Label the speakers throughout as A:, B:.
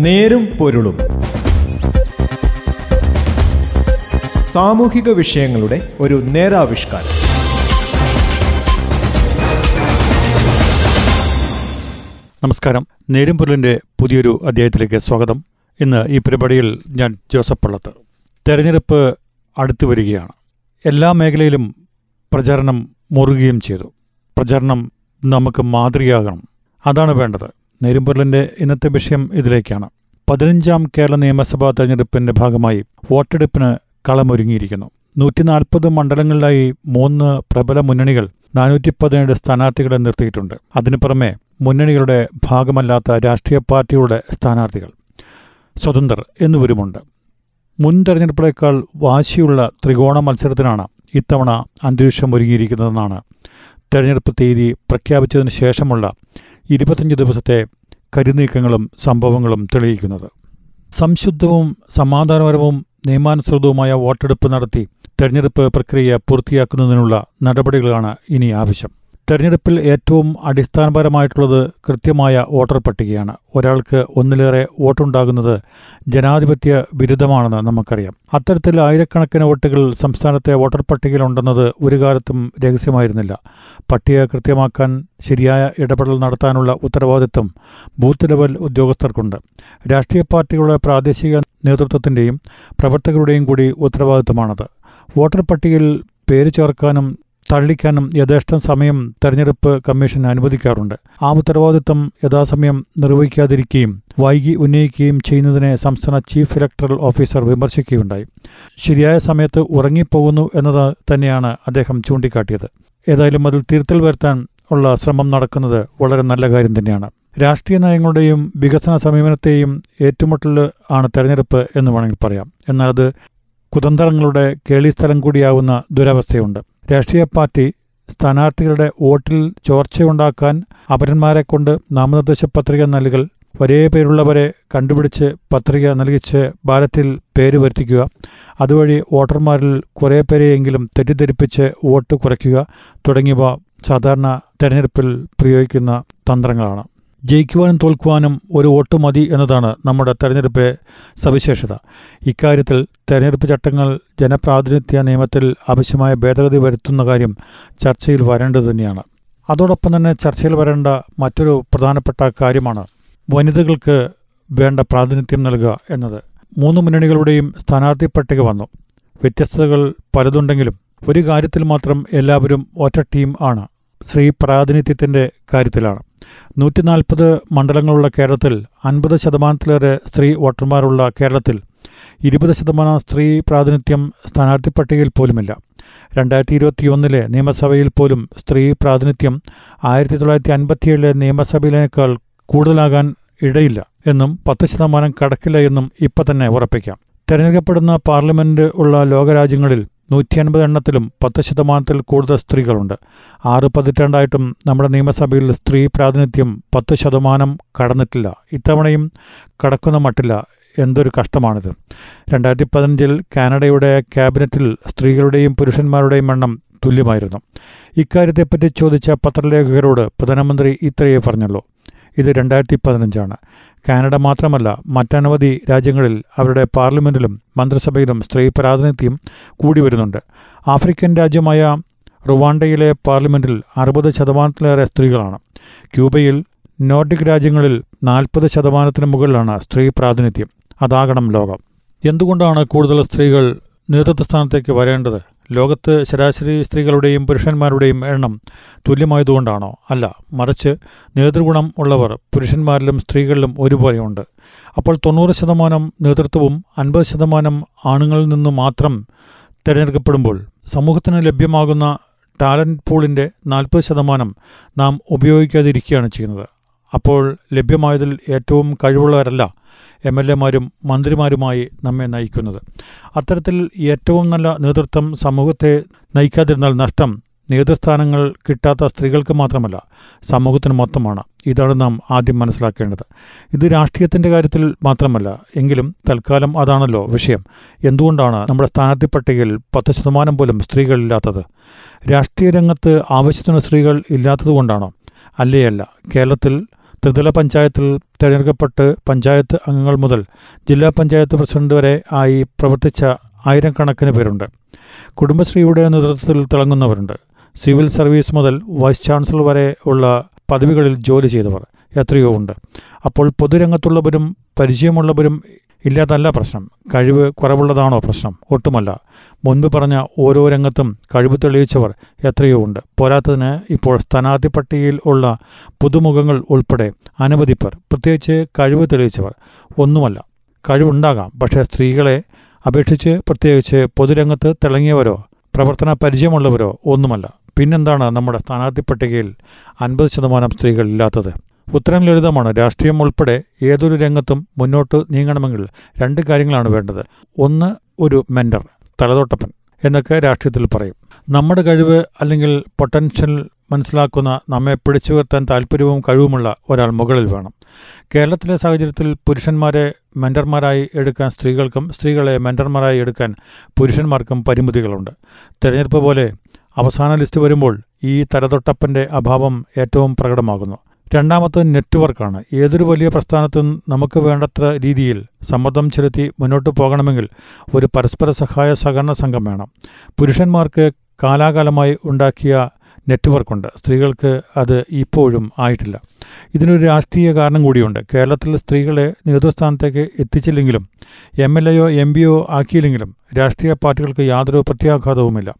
A: നേരും പൊരുളും. സാമൂഹിക വിഷയങ്ങളുടെ ഒരു നേരാവിഷ്കാരം.
B: നമസ്കാരം. നേരും പൊരുളിന്റെ പുതിയൊരു അധ്യായത്തിലേക്ക് സ്വാഗതം. ഇന്ന് ഈ പരിപാടിയിൽ ഞാൻ ജോസഫ് പള്ളത്ത്. തെരഞ്ഞെടുപ്പ് അടുത്തു വരികയാണ്. എല്ലാ മേഖലയിലും പ്രചാരണം മുറുകയും ചെയ്തു. പ്രചാരണം നമുക്ക് മാതൃകയാകണം. അതാണ് വേണ്ടത്. നേരുംപൊരുളിന്റെ ഇന്നത്തെ വിഷയം ഇതിലേക്കാണ്. പതിനഞ്ചാം കേരള നിയമസഭാ തെരഞ്ഞെടുപ്പിന്റെ ഭാഗമായി വോട്ടെടുപ്പിന് കളമൊരുങ്ങിയിരിക്കുന്നു. നൂറ്റി നാൽപ്പത് മണ്ഡലങ്ങളിലായി മൂന്ന് പ്രബല മുന്നണികൾ നാനൂറ്റി പതിനേഴ് സ്ഥാനാർത്ഥികളെ നിർത്തിയിട്ടുണ്ട്. അതിനു പുറമെ മുന്നണികളുടെ ഭാഗമല്ലാത്ത രാഷ്ട്രീയ പാർട്ടികളുടെ സ്ഥാനാർത്ഥികൾ സ്വതന്ത്രർ എന്നിവരുമുണ്ട്. മുൻ തെരഞ്ഞെടുപ്പിനേക്കാൾ വാശിയുള്ള ത്രികോണ മത്സരത്തിനാണ് ഇത്തവണ അന്തരീക്ഷം ഒരുങ്ങിയിരിക്കുന്നതെന്നാണ് തെരഞ്ഞെടുപ്പ് തീയതി പ്രഖ്യാപിച്ചതിന് ശേഷമുള്ള ഇരുപത്തഞ്ച് ദിവസത്തെ കരുനീക്കങ്ങളും സംഭവങ്ങളും തെളിയിക്കുന്നത്. സംശുദ്ധവും സമാധാനപരവും നിയമാനുസൃതവുമായ വോട്ടെടുപ്പ് നടത്തി തെരഞ്ഞെടുപ്പ് പ്രക്രിയ പൂർത്തിയാക്കുന്നതിനുള്ള നടപടികളാണ് ഇനി ആവശ്യം. തെരഞ്ഞെടുപ്പിൽ ഏറ്റവും അടിസ്ഥാനപരമായിട്ടുള്ളത് കൃത്യമായ വോട്ടർ പട്ടികയാണ്. ഒരാൾക്ക് ഒന്നിലേറെ വോട്ടുണ്ടാകുന്നത് ജനാധിപത്യ വിരുദ്ധമാണെന്ന് നമുക്കറിയാം. അത്തരത്തിൽ ആയിരക്കണക്കിന് വോട്ടുകൾ സംസ്ഥാനത്തെ വോട്ടർ പട്ടികയിലുണ്ടെന്നത് ഒരു കാലത്തും രഹസ്യമായിരുന്നില്ല. പട്ടിക കൃത്യമാക്കാൻ ശരിയായ ഇടപെടൽ നടത്താനുള്ള ഉത്തരവാദിത്വം ബൂത്ത് ലെവൽ ഉദ്യോഗസ്ഥർക്കുണ്ട്. രാഷ്ട്രീയ പാർട്ടികളുടെ പ്രാദേശിക നേതൃത്വത്തിന്റെയും പ്രവർത്തകരുടെയും കൂടി ഉത്തരവാദിത്വമാണത്. വോട്ടർ പട്ടികയിൽ പേര് ചേർക്കാനും തള്ളിക്കാനും യഥേഷ്ടം സമയം തെരഞ്ഞെടുപ്പ് കമ്മീഷൻ അനുവദിക്കാറുണ്ട്. ആ ഉത്തരവാദിത്തം യഥാസമയം നിർവഹിക്കാതിരിക്കുകയും വൈകി ഉന്നയിക്കുകയും ചെയ്യുന്നതിനെ സംസ്ഥാന ചീഫ് ഇലക്ടറൽ ഓഫീസർ വിമർശിക്കുകയുണ്ടായി. ശരിയായ സമയത്ത് ഉറങ്ങിപ്പോകുന്നു എന്നത് തന്നെയാണ് അദ്ദേഹം ചൂണ്ടിക്കാട്ടിയത്. ഏതായാലും അതിൽ തിരുത്തൽ വരുത്താൻ ഉള്ള ശ്രമം നടക്കുന്നത് വളരെ നല്ല കാര്യം തന്നെയാണ്. രാഷ്ട്രീയ നയങ്ങളുടെയും വികസന സമീപനത്തെയും ഏറ്റുമുട്ടൽ ആണ് തെരഞ്ഞെടുപ്പ് എന്ന് വേണമെങ്കിൽ പറയാം. എന്നാൽ അത് കുതന്ത്രങ്ങളുടെ കേളിസ്ഥലം കൂടിയാവുന്ന ദുരവസ്ഥയുണ്ട്. രാഷ്ട്രീയ പാർട്ടി സ്ഥാനാർത്ഥികളുടെ വോട്ടിൽ ചോർച്ചയുണ്ടാക്കാൻ അപരന്മാരെ കൊണ്ട് നാമനിർദ്ദേശ പത്രിക നൽകൽ ഒരേ പേരുള്ളവരെ കണ്ടുപിടിച്ച് പത്രിക നൽകിച്ച് ബാലറ്റിൽ പേര് വരുത്തിക്കുക അതുവഴി വോട്ടർമാരിൽ കുറേ പേരെയെങ്കിലും തെറ്റിദ്ധരിപ്പിച്ച് വോട്ട് കുറയ്ക്കുക തുടങ്ങിയവ സാധാരണ തെരഞ്ഞെടുപ്പിൽ പ്രയോഗിക്കുന്ന തന്ത്രങ്ങളാണ്. ജയിക്കുവാനും തോൽക്കുവാനും ഒരു വോട്ട് മതി എന്നതാണ് നമ്മുടെ തെരഞ്ഞെടുപ്പിലെ സവിശേഷത. ഇക്കാര്യത്തിൽ തെരഞ്ഞെടുപ്പ് ചട്ടങ്ങൾ ജനപ്രാതിനിധ്യ നിയമത്തിൽ ആവശ്യമായ ഭേദഗതി വരുത്തുന്ന കാര്യം ചർച്ചയിൽ വരേണ്ടത് തന്നെയാണ്. അതോടൊപ്പം തന്നെ ചർച്ചയിൽ വരേണ്ട മറ്റൊരു പ്രധാനപ്പെട്ട കാര്യമാണ് വനിതകൾക്ക് വേണ്ട പ്രാതിനിധ്യം നൽകുക എന്നത്. മൂന്ന് മുന്നണികളുടെയും സ്ഥാനാർത്ഥി പട്ടിക വന്നു. വ്യത്യസ്തതകൾ പലതുണ്ടെങ്കിലും ഒരു കാര്യത്തിൽ മാത്രം എല്ലാവരും ഒറ്റ ടീം ആണ്. സ്ത്രീ പ്രാതിനിധ്യത്തിന്റെ കാര്യത്തിലാണ്. നൂറ്റി നാൽപ്പത് മണ്ഡലങ്ങളുള്ള കേരളത്തിൽ അൻപത് ശതമാനത്തിലേറെ സ്ത്രീ വോട്ടർമാരുള്ള കേരളത്തിൽ ഇരുപത് ശതമാനം സ്ത്രീ പ്രാതിനിധ്യം സ്ഥാനാർത്ഥി പട്ടികയിൽ പോലുമില്ല. രണ്ടായിരത്തി ഇരുപത്തിയൊന്നിലെ നിയമസഭയിൽ പോലും സ്ത്രീ പ്രാതിനിധ്യം ആയിരത്തി തൊള്ളായിരത്തി അൻപത്തിയേഴിലെ നിയമസഭയിലേക്കാൾ കൂടുതലാകാൻ ഇടയില്ല എന്നും പത്ത് ശതമാനം കടക്കില്ല എന്നും ഇപ്പം തന്നെ ഉറപ്പിക്കാം. തെരഞ്ഞെടുക്കപ്പെടുന്ന പാർലമെന്റ് ഉള്ള ലോകരാജ്യങ്ങളിൽ നൂറ്റി അൻപത് എണ്ണത്തിലും പത്ത് ശതമാനത്തിൽ കൂടുതൽ സ്ത്രീകളുണ്ട്. ആറ് പതിറ്റാണ്ടായിട്ടും നമ്മുടെ നിയമസഭയിൽ സ്ത്രീ പ്രാതിനിധ്യം പത്ത് ശതമാനം കടന്നിട്ടില്ല. ഇത്തവണയും കടക്കുന്ന മട്ടില്ല. എന്തൊരു കഷ്ടമാണിത്. രണ്ടായിരത്തി പതിനഞ്ചിൽ കാനഡയുടെ ക്യാബിനറ്റിൽ സ്ത്രീകളുടെയും പുരുഷന്മാരുടെയും എണ്ണം തുല്യമായിരുന്നു. ഇക്കാര്യത്തെപ്പറ്റി ചോദിച്ച പത്രലേഖകരോട് പ്രധാനമന്ത്രി ഇത്രയേ പറഞ്ഞുള്ളൂ. ഇത് രണ്ടായിരത്തി പതിനഞ്ചാണ് കാനഡ മാത്രമല്ല മറ്റനവധി രാജ്യങ്ങളിൽ അവരുടെ പാർലമെന്റിലും മന്ത്രിസഭയിലും സ്ത്രീ പ്രാതിനിധ്യം കൂടി വരുന്നുണ്ട്. ആഫ്രിക്കൻ രാജ്യമായ റുവാണ്ടയിലെ പാർലമെന്റിൽ അറുപത് ശതമാനത്തിലേറെ സ്ത്രീകളാണ്. ക്യൂബയിൽ നോർഡിക് രാജ്യങ്ങളിൽ നാൽപ്പത് ശതമാനത്തിന് മുകളിലാണ് സ്ത്രീ പ്രാതിനിധ്യം. അതാകണം ലോകം. എന്തുകൊണ്ടാണ് കൂടുതൽ സ്ത്രീകൾ നേതൃത്വ സ്ഥാനത്തേക്ക് വരേണ്ടത്? ലോകത്ത് ശരാശരി സ്ത്രീകളുടെയും പുരുഷന്മാരുടെയും എണ്ണം തുല്യമായതുകൊണ്ടാണോ? അല്ല മറിച്ച് നേതൃഗുണം ഉള്ളവർ പുരുഷന്മാരിലും സ്ത്രീകളിലും ഒരുപോലെയുണ്ട്. അപ്പോൾ തൊണ്ണൂറ് ശതമാനം നേതൃത്വവും അൻപത് ശതമാനം ആണുങ്ങളിൽ നിന്ന് മാത്രം തിരഞ്ഞെടുക്കപ്പെടുമ്പോൾ സമൂഹത്തിന് ലഭ്യമാകുന്ന ടാലന്റ് പൂളിന്റെ നാൽപ്പത് ശതമാനം നാം ഉപയോഗിക്കാതിരിക്കുകയാണ് ചെയ്യുന്നത്. അപ്പോൾ ലഭ്യമായതിൽ ഏറ്റവും കഴിവുള്ളവരല്ല എം എൽ എമാരും മന്ത്രിമാരുമായി നമ്മെ നയിക്കുന്നത്. അത്തരത്തിൽ ഏറ്റവും നല്ല നേതൃത്വം സമൂഹത്തെ നയിക്കാതിരുന്നാൽ നഷ്ടം നേതൃസ്ഥാനങ്ങൾ കിട്ടാത്ത സ്ത്രീകൾക്ക് മാത്രമല്ല സമൂഹത്തിന് മൊത്തമാണ്. ഇതാണ് നാം ആദ്യം മനസ്സിലാക്കേണ്ടത്. ഇത് രാഷ്ട്രീയത്തിന്റെ കാര്യത്തിൽ മാത്രമല്ല എങ്കിലും തൽക്കാലം അതാണല്ലോ വിഷയം. എന്തുകൊണ്ടാണ് നമ്മുടെ സ്ഥാനാർത്ഥി പട്ടികയിൽ പത്ത് ശതമാനം പോലും സ്ത്രീകളില്ലാത്തത് രാഷ്ട്രീയ രംഗത്ത് ആവശ്യത്തിന് സ്ത്രീകൾ ഇല്ലാത്തതുകൊണ്ടാണോ അല്ലേയല്ല കേരളത്തിൽ ത്രിതല പഞ്ചായത്തിൽ തിരഞ്ഞെടുക്കപ്പെട്ട് പഞ്ചായത്ത് അംഗങ്ങൾ മുതൽ ജില്ലാ പഞ്ചായത്ത് പ്രസിഡന്റ് വരെ ആയി പ്രവർത്തിച്ച ആയിരം കണക്കിന് പേരുണ്ട്. കുടുംബശ്രീയുടെ നേതൃത്വത്തിൽ തിളങ്ങുന്നവരുണ്ട്. സിവിൽ സർവീസ് മുതൽ വൈസ് ചാൻസലർ വരെ ഉള്ള പദവികളിൽ ജോലി ചെയ്തവർ എത്രയോ ഉണ്ട്. അപ്പോൾ പൊതുരംഗത്തുള്ളവരും പരിചയമുള്ളവരും ഇല്ലാതല്ല പ്രശ്നം. കഴിവ് കുറവുള്ളതാണോ പ്രശ്നം? ഒട്ടുമല്ല. മുൻപ് പറഞ്ഞ ഓരോ രംഗത്തും കഴിവ് തെളിയിച്ചവർ എത്രയോ ഉണ്ട്. പോരാത്തതിന് ഇപ്പോൾ സ്ഥാനാർത്ഥി പട്ടികയിൽ ഉള്ള പുതുമുഖങ്ങൾ ഉൾപ്പെടെ അനവധി പേർ പ്രത്യേകിച്ച് കഴിവ് തെളിയിച്ചവർ. ഒന്നുമല്ല. കഴിവുണ്ടാകാം. പക്ഷേ സ്ത്രീകളെ അപേക്ഷിച്ച് പ്രത്യേകിച്ച് പൊതുരംഗത്ത് തിളങ്ങിയവരോ പ്രവർത്തന പരിചയമുള്ളവരോ ഒന്നുമല്ല. പിന്നെന്താണ് നമ്മുടെ സ്ഥാനാർത്ഥി പട്ടികയിൽ അൻപത് ശതമാനം സ്ത്രീകൾ ഇല്ലാത്തത് ഉത്തരം ലളിതമാണ്. രാഷ്ട്രീയം ഉൾപ്പെടെ ഏതൊരു രംഗത്തും മുന്നോട്ട് നീങ്ങണമെങ്കിൽ രണ്ട് കാര്യങ്ങളാണ് വേണ്ടത്. ഒന്ന് ഒരു മെന്റർ തലതൊട്ടപ്പൻ എന്നൊക്കെ രാഷ്ട്രീയത്തിൽ പറയും. നമ്മുടെ കഴിവ് അല്ലെങ്കിൽ പൊട്ടൻഷ്യൽ മനസ്സിലാക്കുന്ന നമ്മെ പിടിച്ചുയർത്താൻ താല്പര്യവും കഴിവുമുള്ള ഒരാൾ മുകളിൽ വേണം. കേരളത്തിലെ സാഹചര്യത്തിൽ പുരുഷന്മാരെ മെന്റർമാരായി എടുക്കാൻ സ്ത്രീകൾക്കും സ്ത്രീകളെ മെന്റർമാരായി എടുക്കാൻ പുരുഷന്മാർക്കും പരിമിതികളുണ്ട്. തെരഞ്ഞെടുപ്പ് പോലെ അവസാന ലിസ്റ്റ് വരുമ്പോൾ ഈ തലതൊട്ടപ്പന്റെ അഭാവം ഏറ്റവും പ്രകടമാകുന്നു. രണ്ടാമത്തെ നെറ്റ്വർക്കാണ്. ഏതൊരു വലിയ പ്രസ്ഥാനത്തും നമുക്ക് വേണ്ടത്ര രീതിയിൽ സമ്മർദ്ദം ചെലുത്തി മുന്നോട്ട് പോകണമെങ്കിൽ ഒരു പരസ്പര സഹായ സഹകരണ സംഘം വേണം. പുരുഷന്മാർക്ക് കാലാകാലമായി ഉണ്ടാക്കിയ നെറ്റ്വർക്കുണ്ട്. സ്ത്രീകൾക്ക് അത് ഇപ്പോഴും ആയിട്ടില്ല. ഇതിനൊരു രാഷ്ട്രീയ കാരണം കൂടിയുണ്ട്. കേരളത്തിൽ സ്ത്രീകളെ നേതൃസ്ഥാനത്തേക്ക് എത്തിച്ചില്ലെങ്കിലും എം എൽ എയോ എം പിയോ ആക്കിയില്ലെങ്കിലും രാഷ്ട്രീയ പാർട്ടികൾക്ക് യാതൊരു പ്രത്യാഘാതവുമില്ല.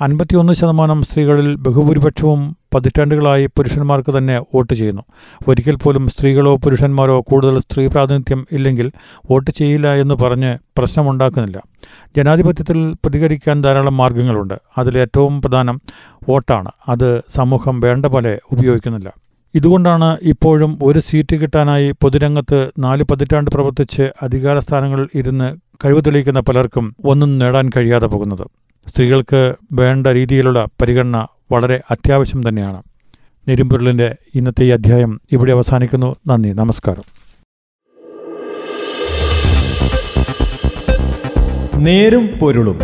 B: അൻപത്തിയൊന്ന് ശതമാനം സ്ത്രീകളിൽ ബഹുഭൂരിപക്ഷവും പതിറ്റാണ്ടുകളായി പുരുഷന്മാർക്ക് തന്നെ വോട്ട് ചെയ്യുന്നു. ഒരിക്കൽ പോലും സ്ത്രീകളോ പുരുഷന്മാരോ കൂടുതൽ സ്ത്രീ പ്രാതിനിധ്യം ഇല്ലെങ്കിൽ വോട്ട് ചെയ്യില്ല എന്ന് പറഞ്ഞ് പ്രശ്നമുണ്ടാക്കുന്നില്ല. ജനാധിപത്യത്തിൽ പ്രതികരിക്കാൻ ധാരാളം മാർഗങ്ങളുണ്ട്. അതിലേറ്റവും പ്രധാനം വോട്ടാണ്. അത് സമൂഹം വേണ്ട പോലെ ഉപയോഗിക്കുന്നില്ല. ഇതുകൊണ്ടാണ് ഇപ്പോഴും ഒരു സീറ്റ് കിട്ടാനായി പൊതുരംഗത്ത് നാല് പതിറ്റാണ്ട് പ്രവർത്തിച്ച് അധികാര സ്ഥാനങ്ങളിൽ ഇരുന്ന് കഴിവ് തെളിയിക്കുന്ന പലർക്കും ഒന്നും നേടാൻ കഴിയാതെ പോകുന്നത്. സ്ത്രീകൾക്ക് വേണ്ട രീതിയിലുള്ള പരിഗണന വളരെ അത്യാവശ്യം തന്നെയാണ്. നെരുമ്പൊരുളിന്റെ ഇന്നത്തെ ഈ അധ്യായം ഇവിടെ അവസാനിക്കുന്നു. നന്ദി. നമസ്കാരം.
A: നേരും പൊരുളും.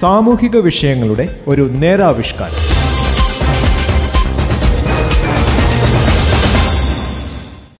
A: സാമൂഹിക വിഷയങ്ങളുടെ ഒരു നേരാവിഷ്കാരം.